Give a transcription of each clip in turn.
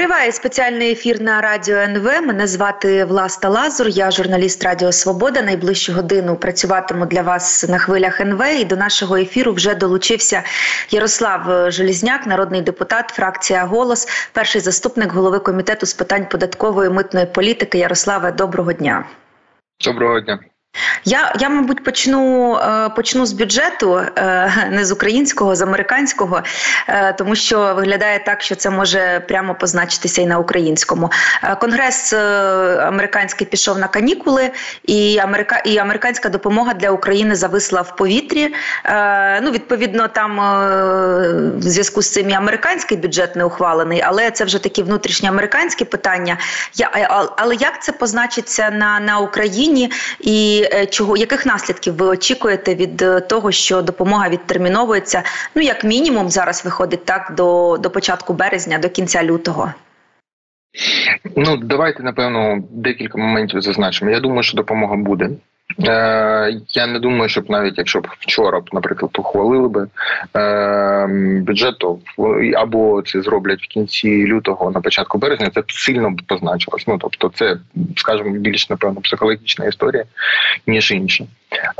Триває спеціальний ефір на радіо НВ. Мене звати Власта Лазур. Я журналіст Радіо Свобода. Найближчу годину працюватиму для вас на хвилях НВ. І до нашого ефіру вже долучився Ярослав Желізняк, народний депутат, фракція Голос, перший заступник голови комітету з питань податкової митної політики. Ярославе, доброго дня. Доброго дня. Я, я мабуть, почну е, почну з бюджету, е, не з українського, з американського, е, тому що виглядає так, що це може прямо позначитися і на українському. Конгрес американський пішов на канікули, і Америка і американська допомога для України зависла в повітрі. Ну, відповідно, там в зв'язку з цим і американський бюджет не ухвалений, але це вже такі внутрішні американські питання. Я, Але як це позначиться на, на Україні і Е, чого яких наслідків ви очікуєте від е, того, що допомога відтерміновується? Ну як мінімум, зараз виходить так до, до початку березня, до кінця лютого. Ну давайте напевно декілька моментів зазначимо. Я думаю, що допомога буде. Е, Я не думаю, щоб навіть якщо б вчора, наприклад, ухвалили би бюджету або це зроблять в кінці лютого, на початку березня, це б сильно б позначилось. Ну тобто, це скажімо, більш напевно психологічна історія ніж інша.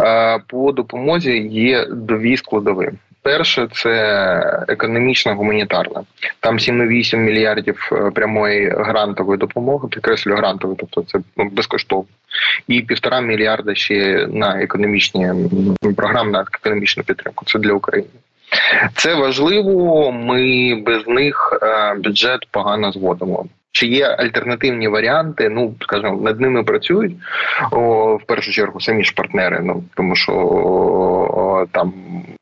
Е, По допомозі є дві складові. Перше це економічна гуманітарна. Там 7,8 мільярдів е, прямої грантової допомоги, підкреслюю грантової, тобто це ну, безкоштовно, і півтора мільярда ще на економічні програми на економічну підтримку. Це для України. Це важливо. Ми без них е, бюджет погано зводимо. Чи є альтернативні варіанти? Ну скажімо, над ними працюють о, в першу чергу самі ж партнери. Ну тому що о, там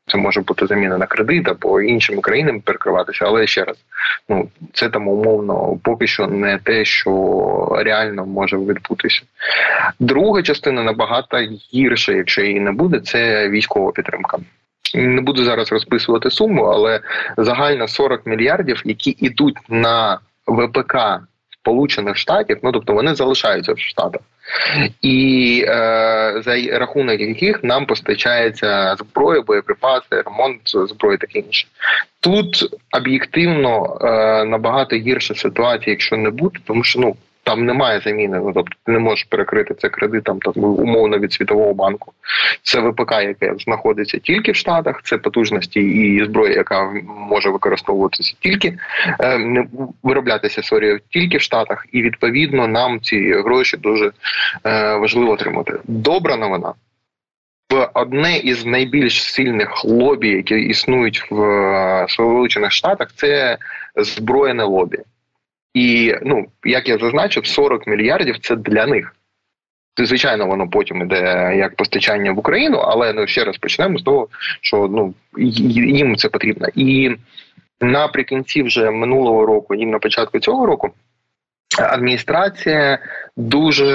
це може бути заміна на кредит або іншими країнами перекриватися. Але ще раз, ну це там умовно поки що не те, що реально може відбутися. Друга частина набагато гірша, якщо її не буде, це військова підтримка. Не буду зараз розписувати суму, але загально 40 мільярдів, які йдуть на ВПК Сполучених Штатів, ну тобто вони залишаються в Штатах, і е, за рахунок яких нам постачається зброя, боєприпаси, ремонт зброї, таке інше. Тут об'єктивно е, набагато гірша ситуація, якщо не буде, тому що ну там немає заміни. Ну тобто ти не можеш перекрити це кредитом там умовно від світового банку. Це ВПК, яке знаходиться тільки в Штатах, це потужності і зброя, яка може використовуватися тільки е, не вироблятися sorry, тільки в Штатах, і відповідно нам ці гроші дуже е, важливо отримати. Добра новина. В одне із найбільш сильних лобі, які існують в е, Сполучених Штатах, це збройне лобі. І ну як я зазначив, 40 мільярдів це для них. Звичайно, воно потім іде як постачання в Україну, але ну ще раз почнемо з того, що ну їм це потрібно. І наприкінці вже минулого року, і на початку цього року, адміністрація дуже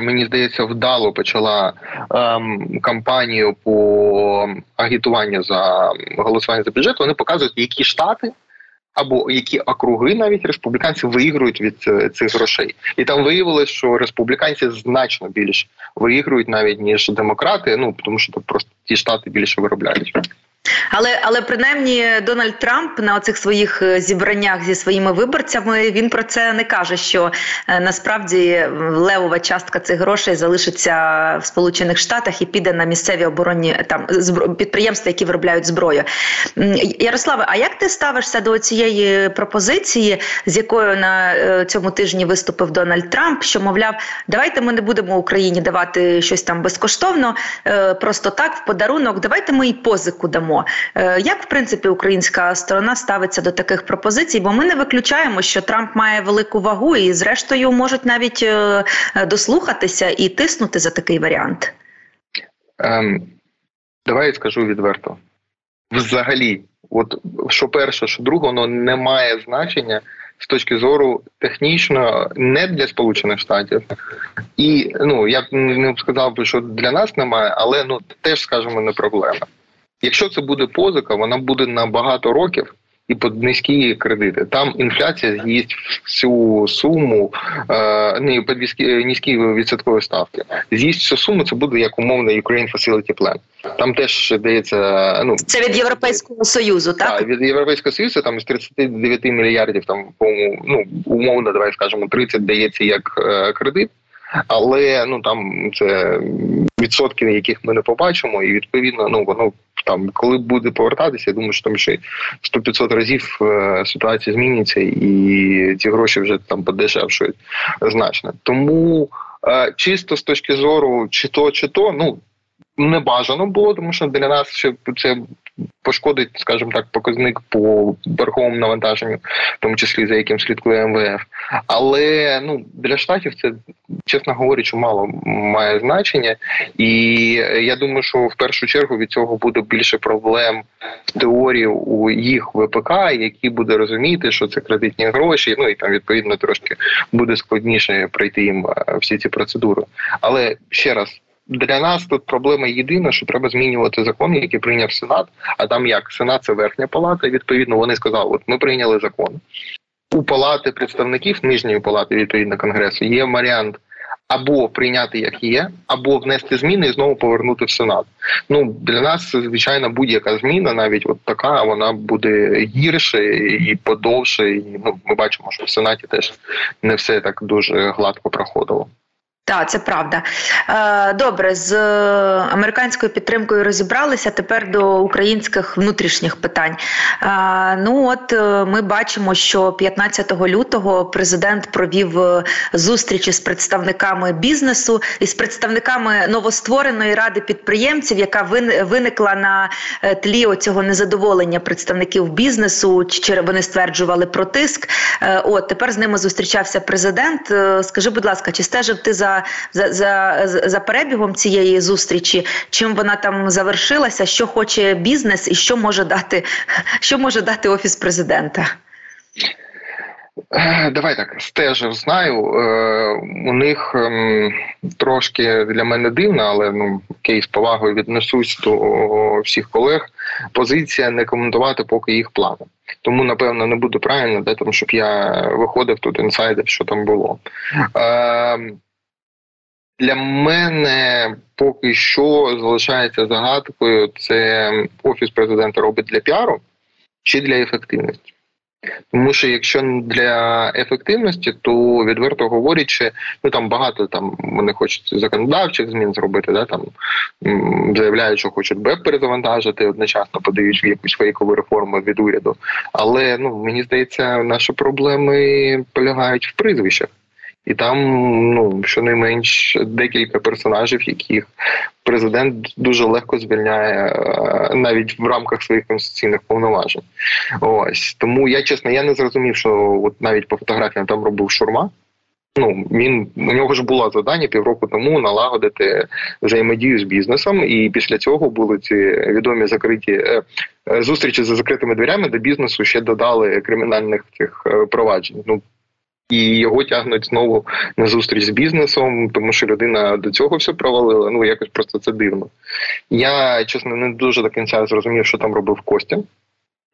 мені здається вдало почала ем, кампанію по агітуванню за голосування за бюджет. Вони показують, які штати або які округи навіть республіканці виігрують від е, цих грошей, і там виявилось, що республіканці значно більше виігрують навіть ніж демократи. Ну тому що просто ті штати більше виробляють. Але але принаймні Дональд Трамп на оцих своїх е, зібраннях зі своїми виборцями він про це не каже. Що е, насправді левова частка цих грошей залишиться в Сполучених Штатах і піде на місцеві оборонні там підприємства, які виробляють зброю. Ярославе, а як ти ставишся до цієї пропозиції, з якою на е, цьому тижні виступив Дональд Трамп? Що мовляв, давайте ми не будемо Україні давати щось там безкоштовно, просто так в подарунок. Давайте ми і позику дамо бачимо, е, як в принципі українська сторона ставиться до таких пропозицій, бо ми не виключаємо, що Трамп має велику вагу і, зрештою, можуть навіть е, дослухатися і тиснути за такий варіант. Ем, Давай я скажу відверто. Взагалі, от що перше, що друге, воно не має значення. З точки зору технічно не для Сполучених Штатів, і ну я б не сказав би, що для нас немає, але ну теж скажімо, не проблема. Якщо це буде позика, вона буде на багато років, і під низькі кредити. Там інфляція з'їсть всю суму, е, не під низькі відсоткові ставки. З'їсть всю суму. Це буде як умовно Ukraine Facility Plan. Там теж дається ну це від європейського союзу, так Так, від європейського союзу там з 39 мільярдів, там ну умовно, давай скажемо, 30 дається як е, кредит. Але ну там це відсотки, яких ми не побачимо, і відповідно, ну воно там, коли буде повертатися, я думаю, що там ще 100-500 разів е, ситуація зміниться, і ці гроші вже там подешевшують значно. Тому е, чисто з точки зору, чи то, чи то, ну не бажано було, тому що для нас ще це пошкодить, скажімо так, показник по верховому навантаженню, в тому числі за яким слідкує МВФ. Але ну для штатів це чесно говорячи, мало має значення, і я думаю, що в першу чергу від цього буде більше проблем в теорії у їх ВПК, які буде розуміти, що це кредитні гроші. Ну і там відповідно трошки буде складніше пройти їм е, всі ці процедури. Але ще раз. Для нас тут проблема єдина, що треба змінювати закон, який прийняв Сенат. А там як Сенат це верхня палата. Відповідно, вони сказали: от ми прийняли закон у палати представників нижньої палати відповідно конгресу. Є варіант або прийняти як є, або внести зміни і знову повернути в Сенат. Ну для нас звичайно будь-яка зміна, навіть от така, вона буде гірше і подовше. І ну ми бачимо, що в Сенаті теж не все так дуже гладко проходило. Так, це правда. Е, добре, з американською підтримкою розібралися. Тепер до українських внутрішніх питань. Е, ну от е, ми бачимо, що 15 лютого президент провів зустрічі з представниками бізнесу і з представниками новоствореної ради підприємців, яка виникла на тлі цього незадоволення представників бізнесу. Чи вони стверджували про тиск? От тепер з ними зустрічався президент. Скажи, будь ласка, чи стежив ти за? За, за, за перебігом цієї зустрічі, чим вона там завершилася, що хоче бізнес і що може дати, що може дати офіс президента. Е, давай так стежив, знаю. Е, у них ем, трошки для мене дивна, але ну окей, з повагою віднесусь до всіх колег. Позиція не коментувати поки їх плани. Тому напевно не буде правильно, де тому, щоб я виходив тут інсайдер, що там було. Ем, для мене поки що залишається загадкою: це офіс президента робить для піару чи для ефективності. Тому що якщо для ефективності, то відверто говорячи, ну там багато там вони хочуть законодавчих змін зробити, да там заявляють, що хочуть БЕП перезавантажити, одночасно подають в якусь фейкову реформу від уряду. Але ну мені здається, наші проблеми полягають в прізвищах. І там ну щонайменш декілька персонажів, яких президент дуже легко звільняє е, навіть в рамках своїх конституційних повноважень. Ось тому я чесно, я не зрозумів, що от навіть по фотографіям там робив шурма. Ну він у нього ж було завдання півроку тому налагодити взаємодію з бізнесом, і після цього були ці відомі закриті е, е, зустрічі за закритими дверями, де бізнесу ще додали кримінальних цих проваджень. Ну і його тягнуть знову на зустріч з бізнесом, тому що людина до цього все провалила. Ну якось просто це дивно. Я чесно не дуже до кінця зрозумів, що там робив Костя.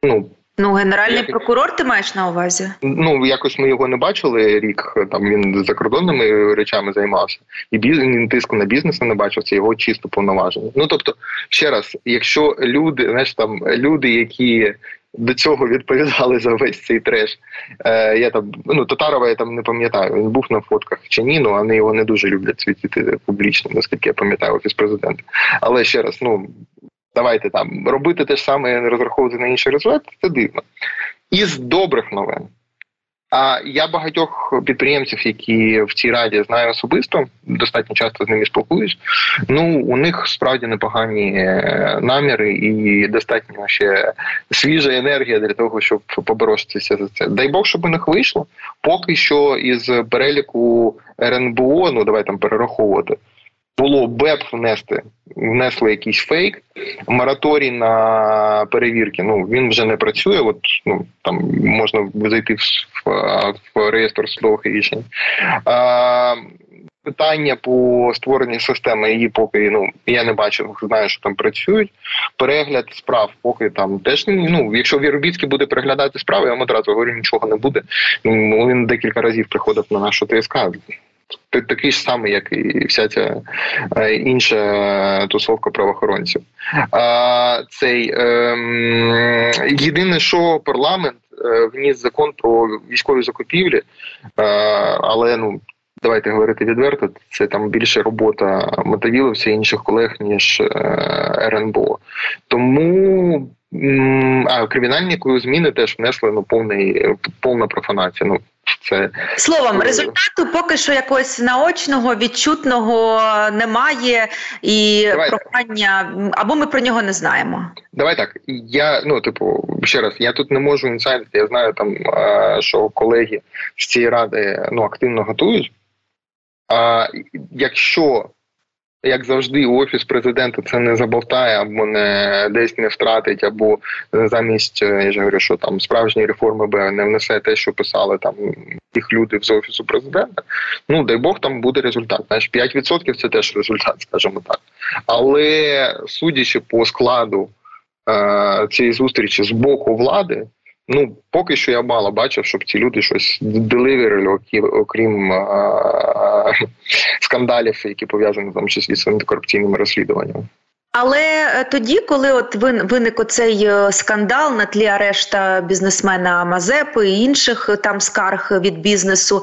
Ну Ну, генеральний якось, прокурор, ти маєш на увазі? Ну якось ми його не бачили рік. Там він закордонними речами займався, і він тиску на бізнес не бачив. Це його чисто повноваження. Ну тобто, ще раз, якщо люди, знаєш, там люди, які до цього відповідали за весь цей треш. Е, Я там ну Татарова я там не пам'ятаю. Він був на фотках чи ні, ну вони його не дуже люблять світити публічно, наскільки я пам'ятаю офіс президента. Але ще раз, ну давайте там робити те ж саме, розраховувати на інший результат, це дивно. Із добрих новин. А я багатьох підприємців, які в цій раді знаю особисто, достатньо часто з ними спілкуюсь. Ну у них справді непогані е, наміри і достатньо ще свіжа енергія для того, щоб поборотися за це. Дай Бог, щоб у них вийшло. Поки що із переліку РНБО, ну давай там перераховувати було БЕП внести, внесли якийсь фейк, мораторій на перевірки. Ну він вже не працює. От ну там можна зайти в, в, реєстр судових рішень. А, питання по створенню системи її поки ну я не бачив, знаю, що там працюють. Перегляд справ, поки там теж ну, якщо Віробіцький буде переглядати справи, я вам одразу говорю, нічого не буде. Він декілька разів приходив на нашу ТСК. Такий ж самий, як і вся ця е, інша тусовка правоохоронців. Цей ем, єдине, що парламент е, вніс закон про військові закупівлі, е, але ну давайте говорити відверто, це там більше робота мотовіловця і інших колег, ніж РНБО. Тому а кримінальні зміни теж внесли ну повний повна профанація. Ну це словом результату поки що якогось наочного відчутного немає, і Давай прохання або ми про нього не знаємо. Давай так. Я ну типу ще раз, я тут не можу інсайдити. Я знаю там, що колеги з цієї ради ну активно готують. А якщо, як завжди, офіс президента це не забовтає або не десь не втратить, або замість я ж говорю, що там справжні реформи Б не внесе те, що писали там їх люди з офісу президента. Ну дай Бог там буде результат. Знаєш, 5% це теж результат, скажімо так. Але судячи по складу е, цієї зустрічі з боку влади. Ну, поки що я мало бачив, щоб ці люди щось деливерили, окрім скандалів, які пов'язані там числі з антикорупційними розслідуваннями. Але е, тоді, коли от виник оцей е, скандал на тлі арешта бізнесмена Мазепи і інших е, там скарг від бізнесу,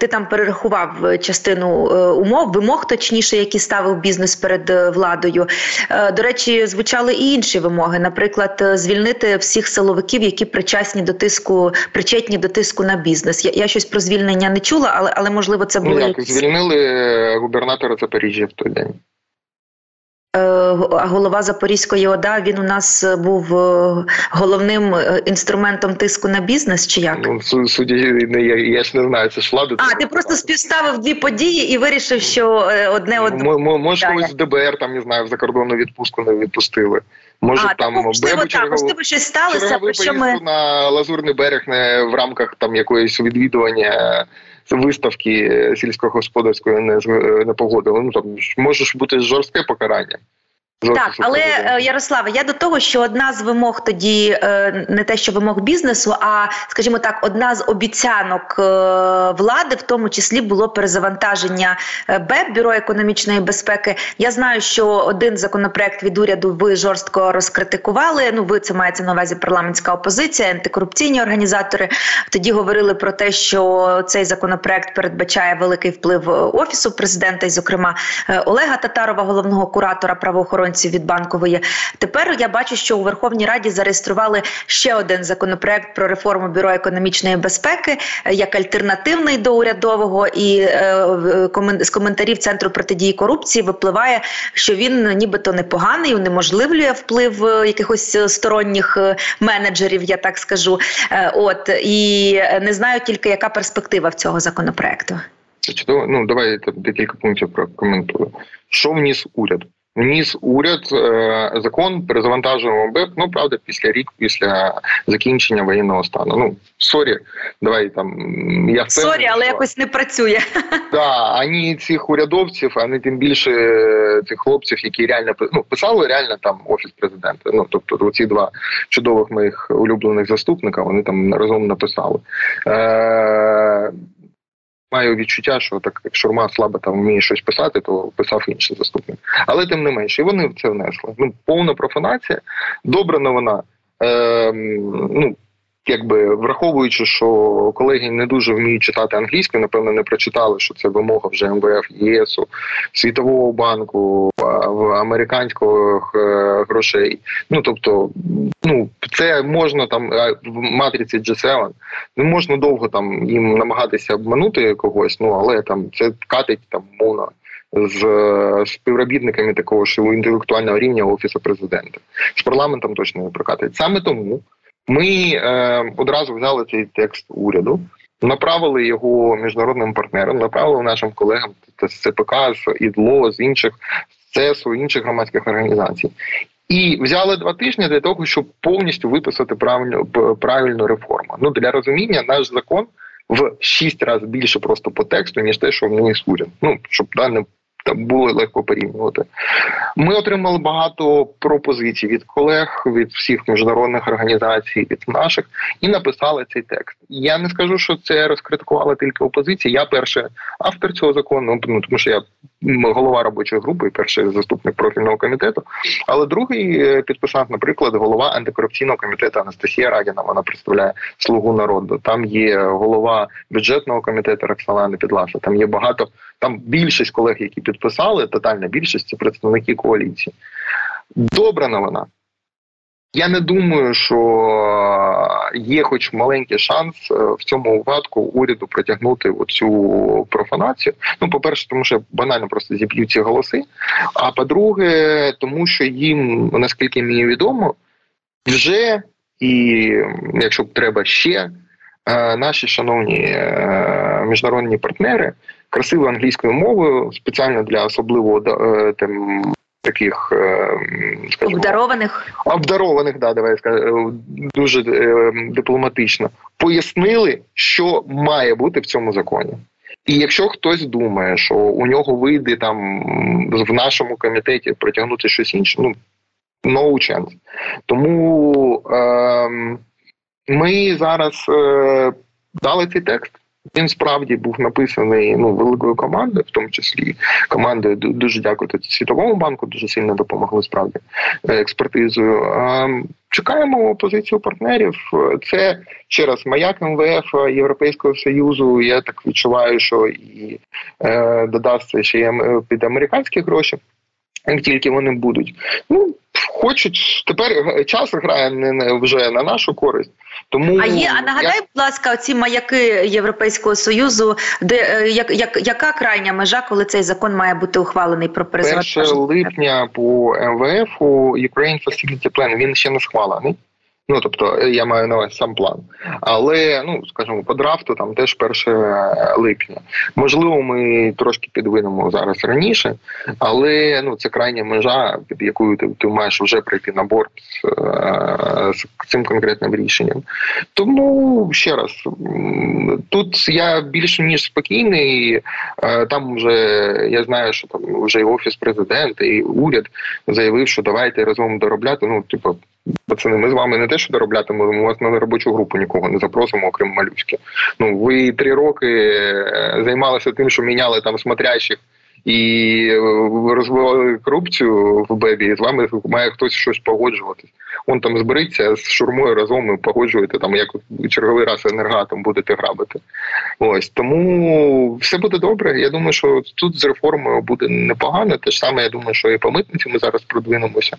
ти там перерахував частину умов, вимог, точніше, які ставив бізнес перед владою. До речі, звучали і інші вимоги, наприклад, звільнити всіх силовиків, які причасні до тиску, причетні до тиску на бізнес. Я, я щось про звільнення не чула, але але можливо це було ну, як звільнили губернатора Запоріжжя в той день. Е, голова Запорізької ОДА він у нас е, був е, головним інструментом тиску на бізнес. Чи як ну судді я, я ж не знаю, це ж влада. А ти просто співставив дві події і вирішив, що одне одне може когось в ДБР там не знаю в закордонну відпустку не відпустили. Може а, там можливо, так, можливо, щось сталося. Про що ми... на лазурний берег не в рамках там якоїсь відвідування. Виставки сільськогосподарської не не погодили. Ну там може бути жорстке покарання. Так, але е, Ярославе, я до того, що одна з вимог тоді е, не те, що вимог бізнесу, а скажімо так, одна з обіцянок е, влади, в тому числі було перезавантаження БЕП бюро економічної безпеки. Я знаю, що один законопроект від уряду ви жорстко розкритикували. Ну, ви це мається на увазі парламентська опозиція, антикорупційні організатори. Тоді говорили про те, що цей законопроект передбачає великий вплив офісу президента, і, зокрема, Олега Татарова, головного куратора правоохоронців охоронців від банкової. Тепер я бачу, що у Верховній Раді зареєстрували ще один законопроект про реформу бюро економічної безпеки е, як альтернативний до урядового, і е, з коментарів центру протидії корупції випливає, що він нібито непоганий, унеможливлює вплив е, якихось сторонніх менеджерів. Я так скажу. От і не знаю тільки яка перспектива в цього законопроекту. Чудово, ну давай декілька пунктів прокоментую. Що вніс уряд? Вніс уряд е, закон перезавантажуємо БЕП, ну правда, після рік, після закінчення воєнного стану. Ну sorry, давай там я впевнений, Sorry, але що... якось не працює. Да, ані цих урядовців, ані тим більше цих хлопців, які реально ну, писали реально там офіс президента. Ну тобто, ці два чудових моїх улюблених заступника, вони там разом написали. Е- Маю відчуття, що так як Шурма слабо там вміє щось писати, то писав інший заступник. Але тим не менше, і вони в це внесли. Ну повна профанація. Добра новина. Е, ну якби враховуючи, що колеги не дуже вміють читати англійську, напевно, не прочитали, що це вимога вже МВФ, ЄСу, Світового банку, американського е, грошей. Ну тобто, ну це можна там в матриці G7, не можна довго там їм намагатися обманути когось, ну але там це катить там мовно. З співробітниками такого ж інтелектуального рівня офісу президента з парламентом точно не прокатить. Саме тому ми е, одразу взяли цей текст уряду, направили його міжнародним партнерам, направили нашим колегам з ЦПК, з ІДЛО, з інших з ЦЕСу, інших громадських організацій. І взяли два тижні для того, щоб повністю виписати правильну правильну реформу. Ну для розуміння, наш закон в шість разів більше просто по тексту, ніж те, що вниз уряд. Ну щоб да, не було легко порівнювати. Ми отримали багато пропозицій від колег, від всіх міжнародних організацій, від наших, і написали цей текст. Я не скажу, що це розкритикувала тільки опозиція. Я перший автор цього закону, ну тому що я голова робочої групи, і перший заступник профільного комітету. Але другий е, підписант, наприклад, голова антикорупційного комітету Анастасія Радіна. Вона представляє слугу народу. Там є голова бюджетного комітету Роксалани Підласа. Там є багато. Там більшість колег, які підписали, тотальна більшість це представники коаліції. Добра новина. Я не думаю, що є, хоч маленький шанс е, в цьому випадку уряду протягнути оцю профанацію. Ну, по перше, тому що банально просто зіб'ють ці голоси. А по-друге, тому що їм, наскільки мені відомо, вже і якщо б треба ще, е, наші шановні е, міжнародні партнери красивою англійською мовою спеціально для особливого там таких е, скажімо, обдарованих обдарованих, да, давай скажу, е, дуже е, дипломатично пояснили, що має бути в цьому законі. І якщо хтось думає, що у нього вийде там в нашому комітеті протягнути щось інше, ну no chance. Тому е, ми зараз е, дали цей текст. Він справді був написаний ну великою командою, в тому числі командою дуже дякую світовому банку. Дуже сильно допомогли справді е, експертизою. Чекаємо позицію партнерів. Це ще раз маяк МВФ Європейського союзу. Я так відчуваю, що і е, додасться ще й під американські гроші. Як тільки вони будуть, ну хочуть тепер час грає не вже на нашу користь. Тому а є а нагадай, я... будь ласка, ці маяки Європейського союзу, де е, як, як яка крайня межа, коли цей закон має бути ухвалений про перезавантаження? 1 липня по МВФ Ukraine Facility Plan, він ще не схвалений. Ну тобто е, я маю на увазі сам план. Але ну скажімо, по драфту там теж 1 липня. Можливо, ми трошки підвинемо зараз раніше, але ну це крайня межа, під якою ти, ти маєш вже прийти на борт з, е, з цим конкретним рішенням. Тому ще раз тут я більше ніж спокійний. Е, там вже я знаю, що там вже і офіс президента, і уряд заявив, що давайте разом доробляти. Ну, типу. Пацани, ми з вами не те, що дороблятимемо, ми вас на робочу групу нікого не запросимо, окрім малюськи. Ну ви три роки е, займалися тим, що міняли там смотрящих і е, розвивали корупцію в бебі. і З вами має хтось щось погоджуватись. Он там збериться з шурмою разом і погоджуєте там, як черговий раз енергатом будете грабити. Ось тому все буде добре. Я думаю, що тут з реформою буде непогано. Те ж саме я думаю, що і по митниці ми зараз продвинемося.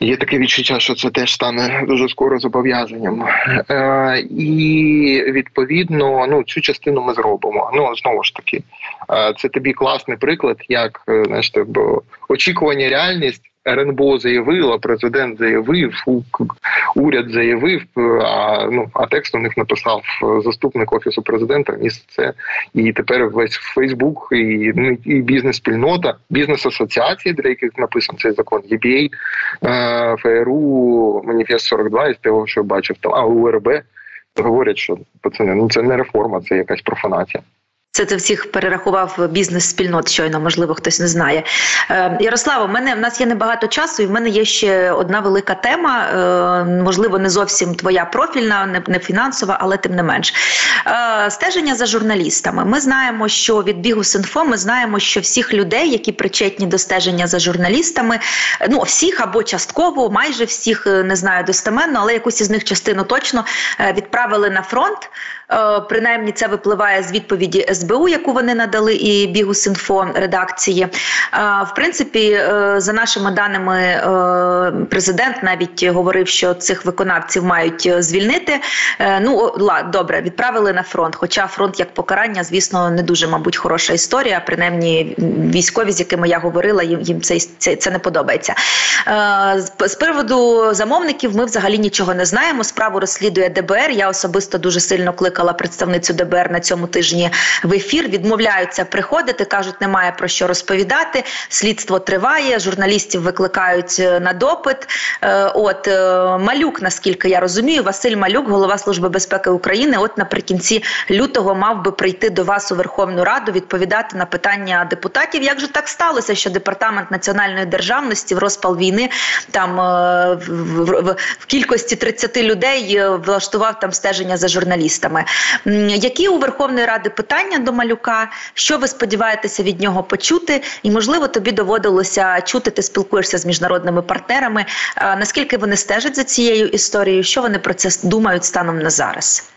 Є таке відчуття, що це теж стане дуже скоро зобов'язанням. Е, І відповідно ну цю частину ми зробимо. Ну знову ж таки, е, це тобі класний приклад, як е, знаєш, бо очікування реальність. РНБО заявила, президент заявив, уряд заявив, а ну а текст у них написав заступник офісу президента. Вніс це і тепер весь Фейсбук і ну, і бізнес-спільнота, бізнес-асоціації, для яких написано цей закон, EBA, е, ФРУ, Маніфест 42, із того, що бачив там, а УРБ говорять, що пацани, ну це не реформа, це якась профанація. Це ти всіх перерахував бізнес-спільнот. Щойно, можливо, хтось не знає. Е, Ярославо, в мене в нас є небагато часу, і в мене є ще одна велика тема. Е, можливо, не зовсім твоя профільна, не, не фінансова, але тим не менш. Е, стеження за журналістами. Ми знаємо, що від бігу Синфо ми знаємо, що всіх людей, які причетні до стеження за журналістами, ну всіх або частково, майже всіх не знаю достеменно, але якусь із них частину точно відправили на фронт. Е, принаймні, це випливає з відповіді СБУ, яку вони надали, і Бігус.Інфо редакції. Е, в принципі, е, за нашими даними, президент навіть говорив, що цих виконавців мають звільнити. Ну добре, відправили на фронт. Хоча фронт як покарання, звісно, не дуже, мабуть, хороша історія. Принаймні, військові, з якими я говорила, їм їм це це, це не подобається. З приводу замовників ми взагалі нічого не знаємо. Справу розслідує ДБР. Я особисто дуже сильно кликала викликала представницю ДБР на цьому тижні в ефір. Відмовляються приходити, кажуть, немає про що розповідати. Слідство триває, журналістів викликають е, на допит. Е, от малюк, наскільки я розумію, Василь Малюк, голова служби безпеки України. От наприкінці лютого мав би прийти до вас у Верховну Раду відповідати на питання депутатів. Як же так сталося, що департамент національної державності в розпал війни там е, в, в, в кількості 30 людей е, влаштував там стеження за журналістами? Які у Верховної Ради питання до малюка? Що ви сподіваєтеся від нього почути? І можливо тобі доводилося чути, ти спілкуєшся з міжнародними партнерами. Наскільки вони стежать за цією історією? Що вони про це думають станом на зараз?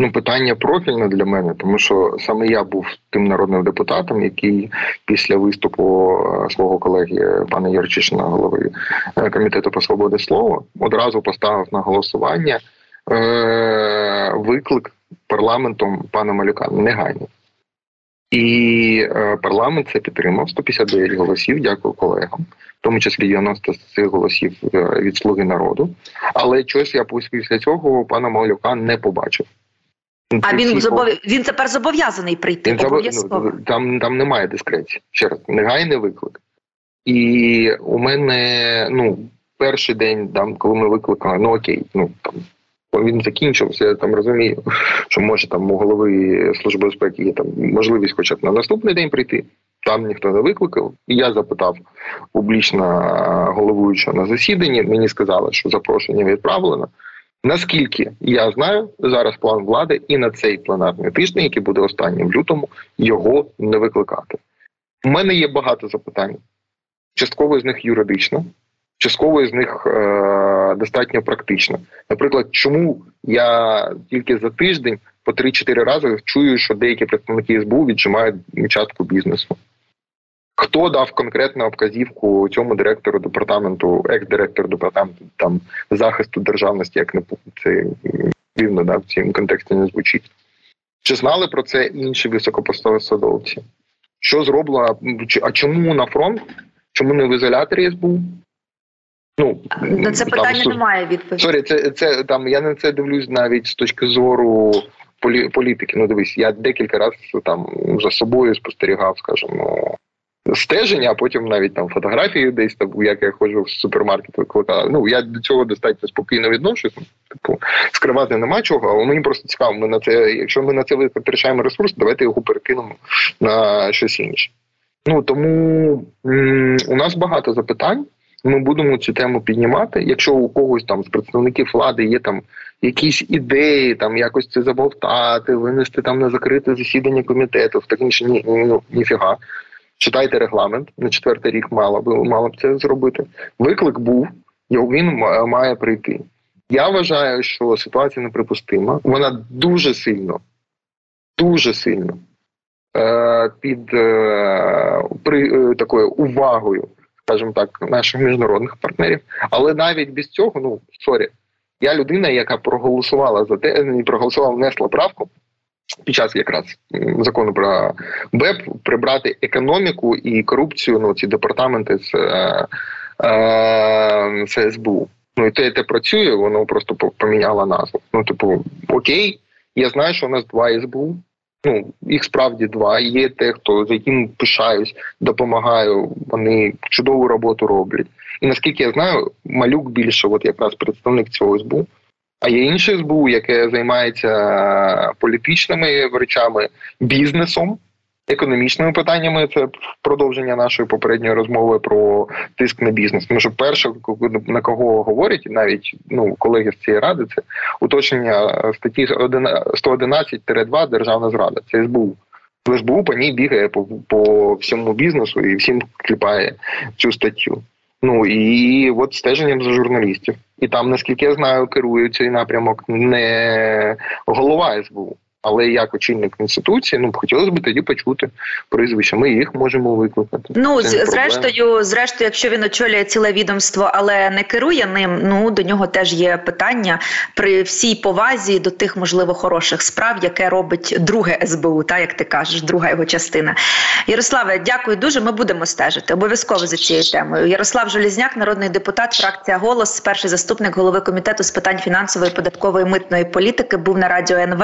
Ну, питання профільне для мене, тому що саме я був тим народним депутатом, який після виступу е, свого колеги пана Юрчишина, голови е, комітету по свободи слова, одразу поставив на голосування е- виклик парламентом пана Малюка негайно. І е, парламент це підтримав 159 голосів. Дякую колегам, в тому числі 90 з цих голосів е, від слуги народу. Але щось я після цього пана Малюка не побачив. А він зобов... він тепер зобов'язаний прийти. Він обов'язково. Ну, там там немає дискреції. Ще раз, негайний виклик. І у мене ну, перший день, там, коли ми викликали, ну окей, ну там він закінчився. Я там розумію, що може там у голови служби безпеки є там можливість, хоча б на наступний день прийти. Там ніхто не викликав. І я запитав публічно головуючого на засіданні. Мені сказали, що запрошення відправлено. Наскільки я знаю, зараз план влади і на цей пленарний тиждень, який буде останнім лютому, його не викликати. У мене є багато запитань. Частково з них юридично, частково з них е- достатньо практично. Наприклад, чому я тільки за тиждень по 3-4 рази чую, що деякі представники СБУ віджимають частку бізнесу. Хто дав конкретну вказівку цьому директору департаменту, екс-директору департаменту там захисту державності, як не це дивно да, в цьому контексті не звучить? Чи знали про це інші високопосадовці? Що зроблено? А чому на фронт? Чому не в ізоляторі СБУ? Ну на це питання там, немає відповіді. Sorry, це це там. Я на це дивлюсь навіть з точки зору полі, політики. Ну дивись, я декілька разів там за собою спостерігав, скажімо, стеження, а потім навіть там фотографії десь там, як я ходжу в супермаркет, викликала. Ну я до цього достатньо спокійно відношусь. Типу скривати нема чого. Але мені просто цікаво. Ми на це, якщо ми на це витрачаємо ресурс, давайте його перекинемо на щось інше. Ну тому м- у нас багато запитань. Ми будемо цю тему піднімати. Якщо у когось там з представників влади є там якісь ідеї, там якось це забовтати, винести там на закрите засідання комітету, так інше ні, ні, ніфіга. Читайте регламент на четвертий рік. Мало б мало б це зробити. Виклик був, він має прийти. Я вважаю, що ситуація неприпустима. Вона дуже сильно, дуже сильно е, під е, при е, такою увагою, скажімо так, наших міжнародних партнерів. Але навіть без цього, ну sorry, я людина, яка проголосувала за те, не проголосувала, внесла правку під час якраз закону про БЕП прибрати економіку і корупцію ну ці департаменти з е, е, з СБУ. Ну і те, те працює, воно просто поміняло назву. Ну, типу, окей, я знаю, що у нас два СБУ. Ну, їх справді два. Є те, хто за яким пишаюсь, допомагаю. Вони чудову роботу роблять. І наскільки я знаю, малюк більше, от якраз представник цього СБУ. А є інше СБУ, яке займається політичними речами, бізнесом, економічними питаннями. Це продовження нашої попередньої розмови про тиск на бізнес. Тому що перше, на кого говорять, навіть ну колеги з цієї ради, це уточнення статті 111-2 державна зрада. Це СБУ. СБУ по ній бігає по, по всьому бізнесу і всім кліпає цю статтю. Ну і от стеженням за журналістів. І там, наскільки я знаю, керує цей напрямок не голова СБУ. Але як очільник інституції, ну хотілося б тоді почути прізвища. Ми їх можемо викликати. Ну Це зрештою, зрештою, якщо він очолює ціле відомство, але не керує ним. Ну до нього теж є питання при всій повазі до тих, можливо, хороших справ, яке робить друге СБУ, та як ти кажеш, друга його частина. Ярославе, дякую дуже. Ми будемо стежити обов'язково за цією темою. Ярослав Желізняк, народний депутат, фракція голос, перший заступник голови комітету з питань фінансової, податкової митної політики, був на радіо НВ.